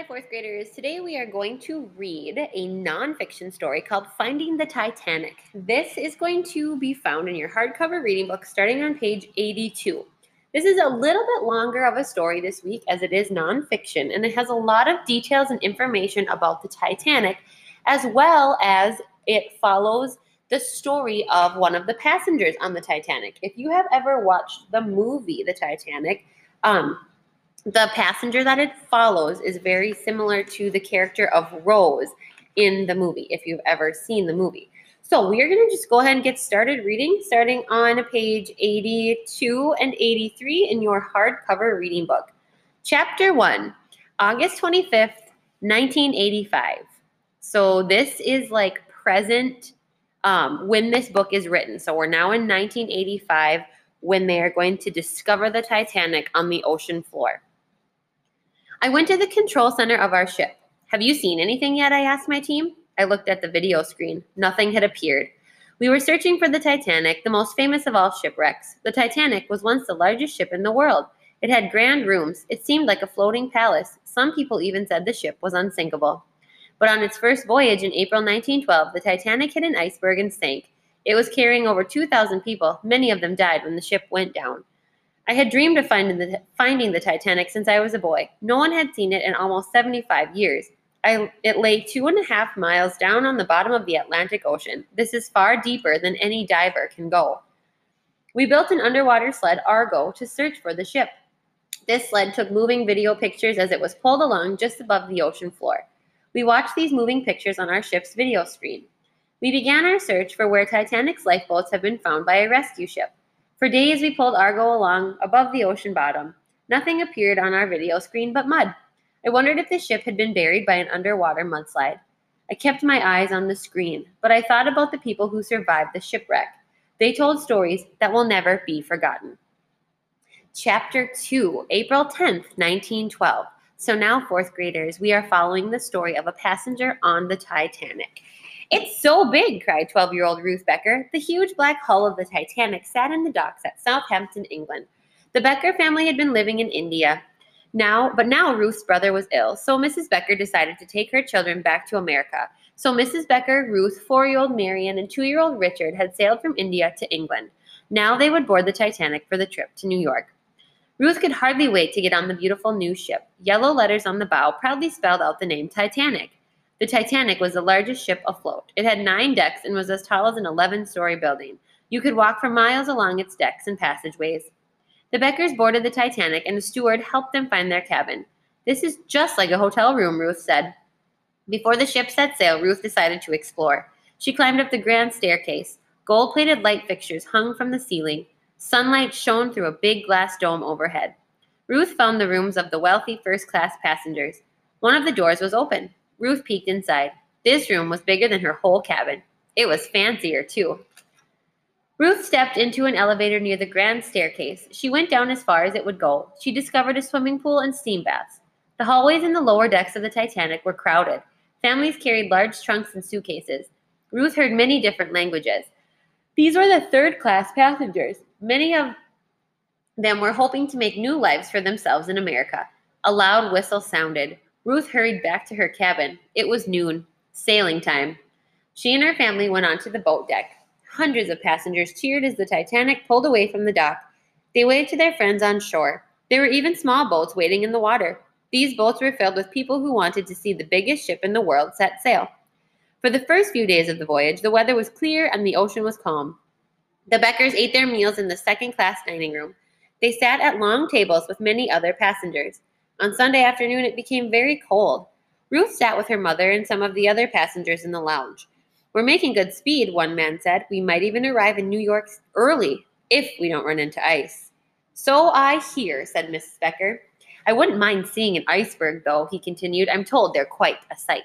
Hi, fourth graders. Today we are going to read a nonfiction story called Finding the Titanic. This is going to be found in your hardcover reading book starting on page 82. This is a little bit longer of a story this week as it is nonfiction and it has a lot of details and information about the Titanic as well as it follows the story of one of the passengers on the Titanic. If you have ever watched the movie The Titanic, um, the passenger that it follows is very similar to the character of Rose in the movie, if you've ever seen the movie. So we are going to just go ahead and get started reading, starting on page 82 and 83 in your hardcover reading book. Chapter 1, August 25th, 1985. So this is like present um, when this book is written. So we're now in 1985 when they are going to discover the Titanic on the ocean floor. I went to the control center of our ship. Have you seen anything yet? I asked my team. I looked at the video screen. Nothing had appeared. We were searching for the Titanic, the most famous of all shipwrecks. The Titanic was once the largest ship in the world. It had grand rooms. It seemed like a floating palace. Some people even said the ship was unsinkable. But on its first voyage in April 1912, the Titanic hit an iceberg and sank. It was carrying over 2,000 people. Many of them died when the ship went down. I had dreamed of finding the, finding the Titanic since I was a boy. No one had seen it in almost 75 years. I, it lay two and a half miles down on the bottom of the Atlantic Ocean. This is far deeper than any diver can go. We built an underwater sled, Argo, to search for the ship. This sled took moving video pictures as it was pulled along just above the ocean floor. We watched these moving pictures on our ship's video screen. We began our search for where Titanic's lifeboats have been found by a rescue ship. For days, we pulled Argo along above the ocean bottom. Nothing appeared on our video screen but mud. I wondered if the ship had been buried by an underwater mudslide. I kept my eyes on the screen, but I thought about the people who survived the shipwreck. They told stories that will never be forgotten. Chapter 2, April 10th, 1912. So now, fourth graders, we are following the story of a passenger on the Titanic. It's so big, cried 12 year old Ruth Becker. The huge black hull of the Titanic sat in the docks at Southampton, England. The Becker family had been living in India. Now, but now Ruth's brother was ill, so Mrs. Becker decided to take her children back to America. So Mrs. Becker, Ruth, four year old Marion, and two year old Richard had sailed from India to England. Now they would board the Titanic for the trip to New York. Ruth could hardly wait to get on the beautiful new ship. Yellow letters on the bow proudly spelled out the name Titanic. The Titanic was the largest ship afloat. It had nine decks and was as tall as an 11 story building. You could walk for miles along its decks and passageways. The Beckers boarded the Titanic, and the steward helped them find their cabin. This is just like a hotel room, Ruth said. Before the ship set sail, Ruth decided to explore. She climbed up the grand staircase. Gold plated light fixtures hung from the ceiling. Sunlight shone through a big glass dome overhead. Ruth found the rooms of the wealthy first class passengers. One of the doors was open. Ruth peeked inside. This room was bigger than her whole cabin. It was fancier, too. Ruth stepped into an elevator near the grand staircase. She went down as far as it would go. She discovered a swimming pool and steam baths. The hallways in the lower decks of the Titanic were crowded. Families carried large trunks and suitcases. Ruth heard many different languages. These were the third class passengers. Many of them were hoping to make new lives for themselves in America. A loud whistle sounded. Ruth hurried back to her cabin. It was noon, sailing time. She and her family went onto the boat deck. Hundreds of passengers cheered as the Titanic pulled away from the dock. They waved to their friends on shore. There were even small boats waiting in the water. These boats were filled with people who wanted to see the biggest ship in the world set sail. For the first few days of the voyage, the weather was clear and the ocean was calm. The Beckers ate their meals in the second class dining room. They sat at long tables with many other passengers. On Sunday afternoon, it became very cold. Ruth sat with her mother and some of the other passengers in the lounge. We're making good speed, one man said. We might even arrive in New York early if we don't run into ice. So I hear, said Mrs. Becker. I wouldn't mind seeing an iceberg, though, he continued. I'm told they're quite a sight.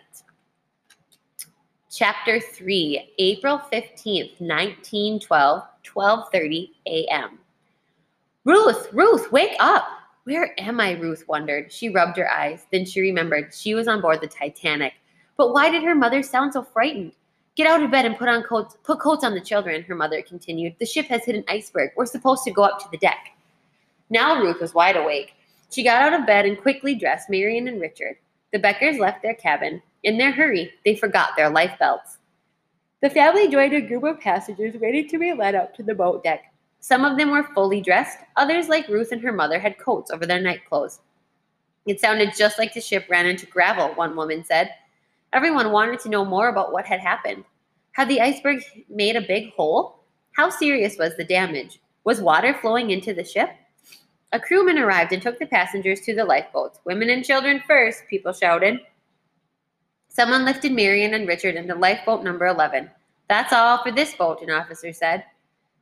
Chapter 3, April 15th, 1912, 12:30 a.m. Ruth, Ruth, wake up! Where am I? Ruth wondered. She rubbed her eyes. Then she remembered she was on board the Titanic. But why did her mother sound so frightened? Get out of bed and put on coats. Put coats on the children, her mother continued. The ship has hit an iceberg. We're supposed to go up to the deck. Now Ruth was wide awake. She got out of bed and quickly dressed Marion and Richard. The Beckers left their cabin. In their hurry, they forgot their life belts. The family joined a group of passengers waiting to be led up to the boat deck. Some of them were fully dressed, others, like Ruth and her mother, had coats over their night clothes. It sounded just like the ship ran into gravel, one woman said. Everyone wanted to know more about what had happened. Had the iceberg made a big hole? How serious was the damage? Was water flowing into the ship? A crewman arrived and took the passengers to the lifeboats. Women and children first, people shouted. Someone lifted Marion and Richard into lifeboat number 11. That's all for this boat, an officer said.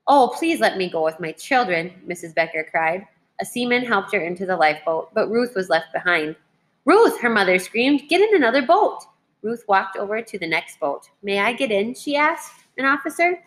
Oh, please let me go with my children, Mrs. Becker cried. A seaman helped her into the lifeboat, but Ruth was left behind. Ruth, her mother screamed, get in another boat. Ruth walked over to the next boat. May I get in? she asked an officer.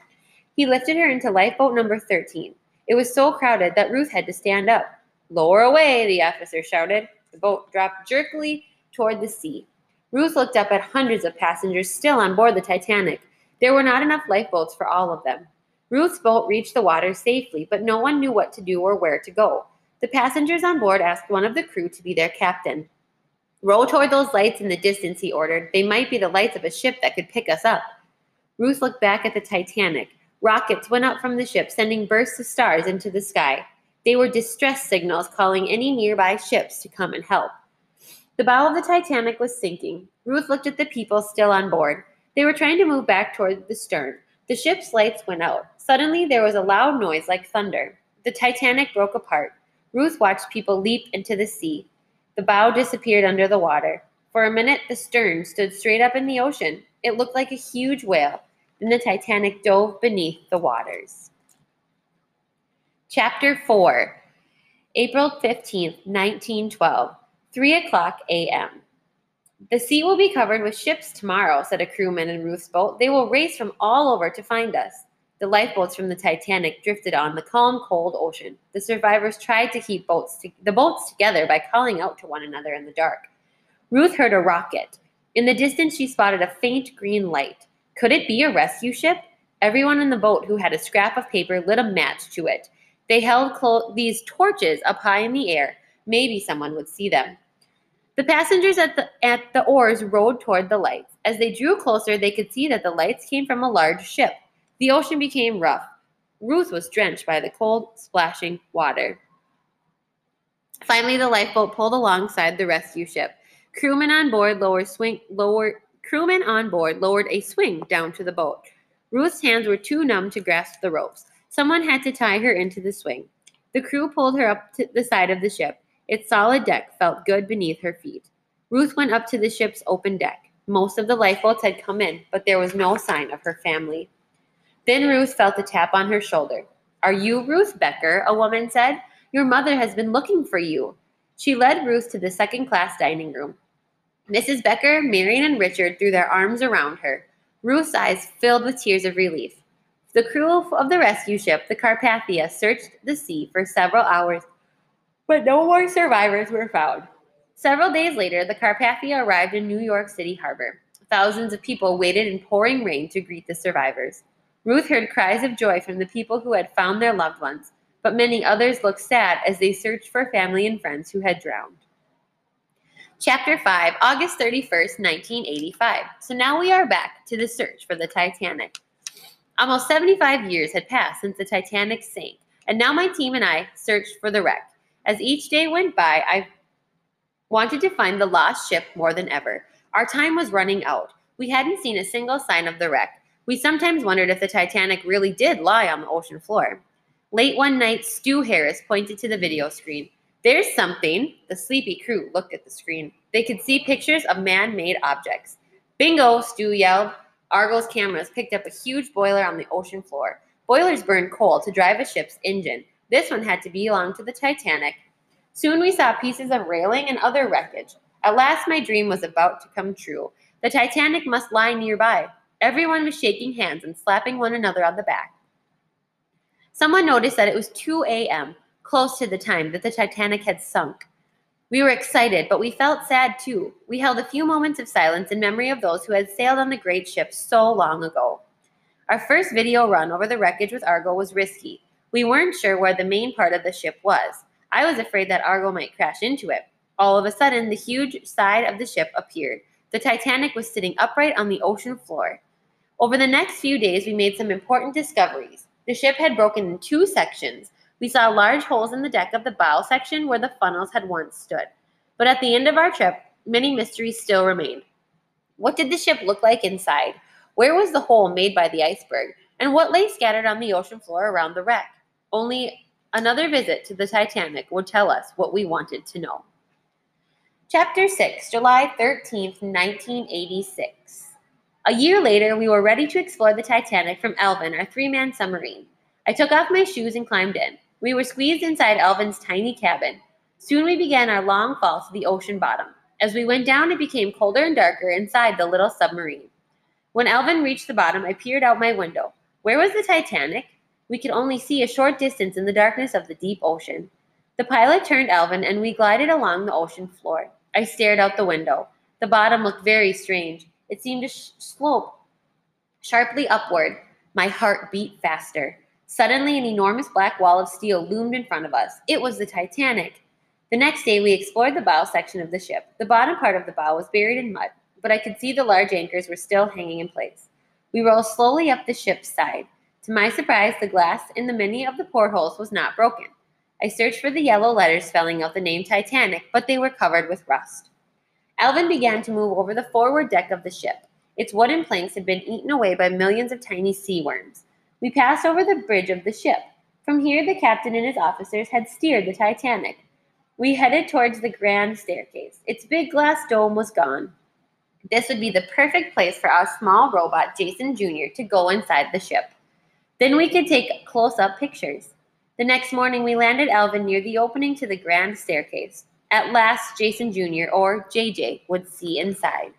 He lifted her into lifeboat number 13. It was so crowded that Ruth had to stand up. Lower away, the officer shouted. The boat dropped jerkily toward the sea. Ruth looked up at hundreds of passengers still on board the Titanic. There were not enough lifeboats for all of them. Ruth's boat reached the water safely, but no one knew what to do or where to go. The passengers on board asked one of the crew to be their captain. Row toward those lights in the distance, he ordered. They might be the lights of a ship that could pick us up. Ruth looked back at the Titanic. Rockets went up from the ship, sending bursts of stars into the sky. They were distress signals calling any nearby ships to come and help. The bow of the Titanic was sinking. Ruth looked at the people still on board. They were trying to move back toward the stern. The ship's lights went out. Suddenly, there was a loud noise like thunder. The Titanic broke apart. Ruth watched people leap into the sea. The bow disappeared under the water. For a minute, the stern stood straight up in the ocean. It looked like a huge whale. Then the Titanic dove beneath the waters. Chapter 4 April 15th, 1912, 3 o'clock a.m. The sea will be covered with ships tomorrow, said a crewman in Ruth's boat. They will race from all over to find us. The lifeboats from the Titanic drifted on the calm, cold ocean. The survivors tried to keep boats to- the boats together by calling out to one another in the dark. Ruth heard a rocket. In the distance, she spotted a faint green light. Could it be a rescue ship? Everyone in the boat who had a scrap of paper lit a match to it. They held clo- these torches up high in the air. Maybe someone would see them. The passengers at the, at the oars rowed toward the lights. As they drew closer, they could see that the lights came from a large ship. The ocean became rough. Ruth was drenched by the cold, splashing water. Finally, the lifeboat pulled alongside the rescue ship. Crewmen on board lowered swing lower crewmen on board lowered a swing down to the boat. Ruth's hands were too numb to grasp the ropes. Someone had to tie her into the swing. The crew pulled her up to the side of the ship. Its solid deck felt good beneath her feet. Ruth went up to the ship's open deck. Most of the lifeboats had come in, but there was no sign of her family. Then Ruth felt a tap on her shoulder. Are you Ruth Becker? A woman said. Your mother has been looking for you. She led Ruth to the second class dining room. Mrs. Becker, Marion, and Richard threw their arms around her. Ruth's eyes filled with tears of relief. The crew of the rescue ship, the Carpathia, searched the sea for several hours, but no more survivors were found. Several days later, the Carpathia arrived in New York City harbor. Thousands of people waited in pouring rain to greet the survivors. Ruth heard cries of joy from the people who had found their loved ones, but many others looked sad as they searched for family and friends who had drowned. Chapter 5, August 31st, 1985. So now we are back to the search for the Titanic. Almost 75 years had passed since the Titanic sank, and now my team and I searched for the wreck. As each day went by, I wanted to find the lost ship more than ever. Our time was running out. We hadn't seen a single sign of the wreck. We sometimes wondered if the Titanic really did lie on the ocean floor. Late one night, Stu Harris pointed to the video screen. There's something. The sleepy crew looked at the screen. They could see pictures of man made objects. Bingo, Stu yelled. Argo's cameras picked up a huge boiler on the ocean floor. Boilers burn coal to drive a ship's engine. This one had to belong to the Titanic. Soon we saw pieces of railing and other wreckage. At last, my dream was about to come true. The Titanic must lie nearby. Everyone was shaking hands and slapping one another on the back. Someone noticed that it was 2 a.m close to the time that the Titanic had sunk. We were excited, but we felt sad too. We held a few moments of silence in memory of those who had sailed on the great ship so long ago. Our first video run over the wreckage with Argo was risky. We weren't sure where the main part of the ship was. I was afraid that Argo might crash into it. All of a sudden, the huge side of the ship appeared. The Titanic was sitting upright on the ocean floor. Over the next few days, we made some important discoveries. The ship had broken in two sections. We saw large holes in the deck of the bow section where the funnels had once stood. But at the end of our trip, many mysteries still remained. What did the ship look like inside? Where was the hole made by the iceberg? And what lay scattered on the ocean floor around the wreck? Only another visit to the Titanic would tell us what we wanted to know. Chapter 6, July 13th, 1986. A year later, we were ready to explore the Titanic from Alvin, our three man submarine. I took off my shoes and climbed in. We were squeezed inside Alvin's tiny cabin. Soon we began our long fall to the ocean bottom. As we went down, it became colder and darker inside the little submarine. When Alvin reached the bottom, I peered out my window. Where was the Titanic? We could only see a short distance in the darkness of the deep ocean. The pilot turned Alvin, and we glided along the ocean floor. I stared out the window. The bottom looked very strange. It seemed to sh- slope sharply upward. My heart beat faster. Suddenly, an enormous black wall of steel loomed in front of us. It was the Titanic. The next day, we explored the bow section of the ship. The bottom part of the bow was buried in mud, but I could see the large anchors were still hanging in place. We rolled slowly up the ship's side. To my surprise, the glass in the many of the portholes was not broken. I searched for the yellow letters spelling out the name Titanic, but they were covered with rust. Alvin began to move over the forward deck of the ship. Its wooden planks had been eaten away by millions of tiny sea worms. We passed over the bridge of the ship. From here, the captain and his officers had steered the Titanic. We headed towards the grand staircase. Its big glass dome was gone. This would be the perfect place for our small robot, Jason Jr., to go inside the ship. Then we could take close up pictures. The next morning, we landed Alvin near the opening to the grand staircase. At last, Jason Jr., or JJ, would see inside.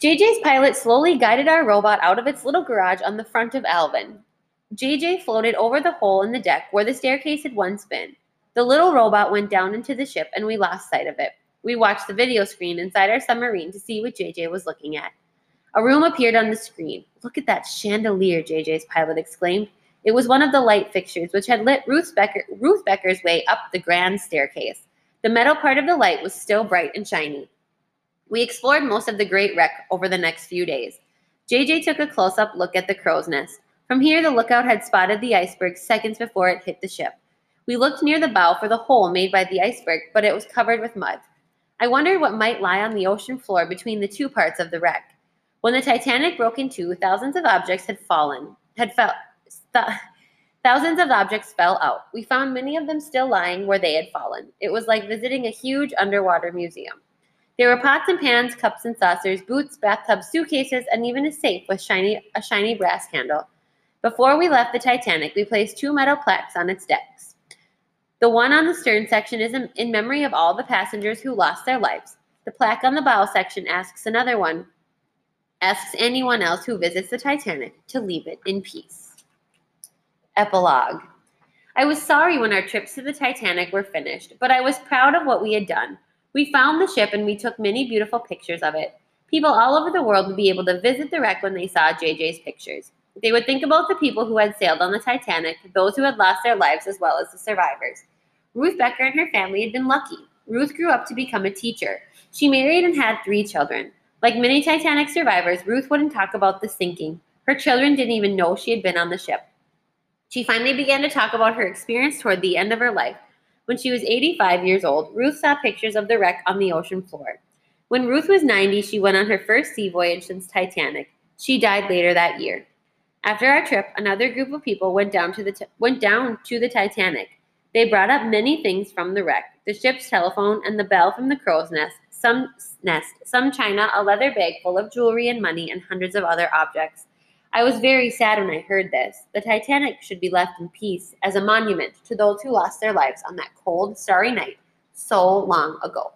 JJ's pilot slowly guided our robot out of its little garage on the front of Alvin. JJ floated over the hole in the deck where the staircase had once been. The little robot went down into the ship and we lost sight of it. We watched the video screen inside our submarine to see what JJ was looking at. A room appeared on the screen. Look at that chandelier, JJ's pilot exclaimed. It was one of the light fixtures which had lit Ruth, Becker, Ruth Becker's way up the grand staircase. The metal part of the light was still bright and shiny. We explored most of the great wreck over the next few days. JJ took a close up look at the crow's nest. From here, the lookout had spotted the iceberg seconds before it hit the ship. We looked near the bow for the hole made by the iceberg, but it was covered with mud. I wondered what might lie on the ocean floor between the two parts of the wreck. When the Titanic broke in two, thousands of objects had fallen, had fell, th- thousands of objects fell out. We found many of them still lying where they had fallen. It was like visiting a huge underwater museum. There were pots and pans, cups and saucers, boots, bathtubs, suitcases, and even a safe with shiny, a shiny brass handle. Before we left the Titanic, we placed two metal plaques on its decks. The one on the stern section is in memory of all the passengers who lost their lives. The plaque on the bow section asks another one, asks anyone else who visits the Titanic to leave it in peace. Epilogue I was sorry when our trips to the Titanic were finished, but I was proud of what we had done. We found the ship and we took many beautiful pictures of it. People all over the world would be able to visit the wreck when they saw JJ's pictures. They would think about the people who had sailed on the Titanic, those who had lost their lives, as well as the survivors. Ruth Becker and her family had been lucky. Ruth grew up to become a teacher. She married and had three children. Like many Titanic survivors, Ruth wouldn't talk about the sinking. Her children didn't even know she had been on the ship. She finally began to talk about her experience toward the end of her life. When she was 85 years old, Ruth saw pictures of the wreck on the ocean floor. When Ruth was 90, she went on her first sea voyage since Titanic. She died later that year. After our trip, another group of people went down to the t- went down to the Titanic. They brought up many things from the wreck the ship's telephone and the bell from the crow's nest, some nest, some china, a leather bag full of jewelry and money, and hundreds of other objects. I was very sad when I heard this. The Titanic should be left in peace as a monument to those who lost their lives on that cold, starry night so long ago.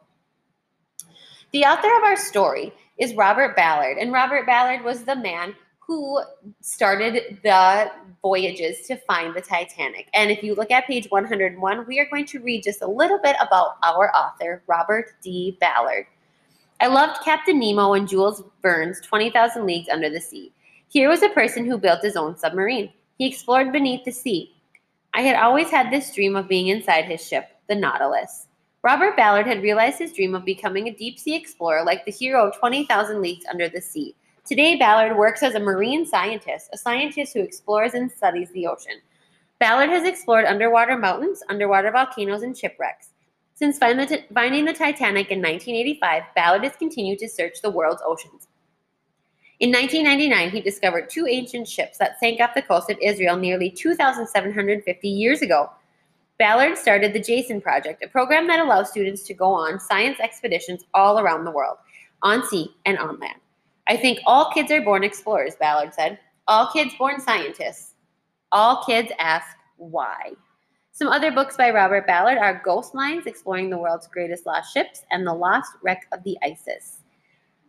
The author of our story is Robert Ballard, and Robert Ballard was the man who started the voyages to find the Titanic. And if you look at page 101, we are going to read just a little bit about our author, Robert D. Ballard. I loved Captain Nemo and Jules Verne's 20,000 Leagues Under the Sea. Here was a person who built his own submarine. He explored beneath the sea. I had always had this dream of being inside his ship, the Nautilus. Robert Ballard had realized his dream of becoming a deep sea explorer like the hero of 20,000 Leagues Under the Sea. Today, Ballard works as a marine scientist, a scientist who explores and studies the ocean. Ballard has explored underwater mountains, underwater volcanoes, and shipwrecks. Since finding the Titanic in 1985, Ballard has continued to search the world's oceans. In 1999, he discovered two ancient ships that sank off the coast of Israel nearly 2,750 years ago. Ballard started the Jason Project, a program that allows students to go on science expeditions all around the world, on sea and on land. I think all kids are born explorers, Ballard said. All kids born scientists. All kids ask why. Some other books by Robert Ballard are Ghost Liners, Exploring the World's Greatest Lost Ships, and The Lost Wreck of the Isis.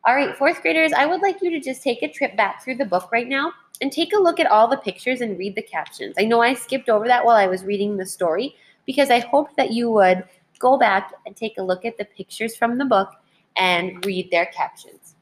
All right, fourth graders, I would like you to just take a trip back through the book right now and take a look at all the pictures and read the captions. I know I skipped over that while I was reading the story because I hoped that you would go back and take a look at the pictures from the book and read their captions.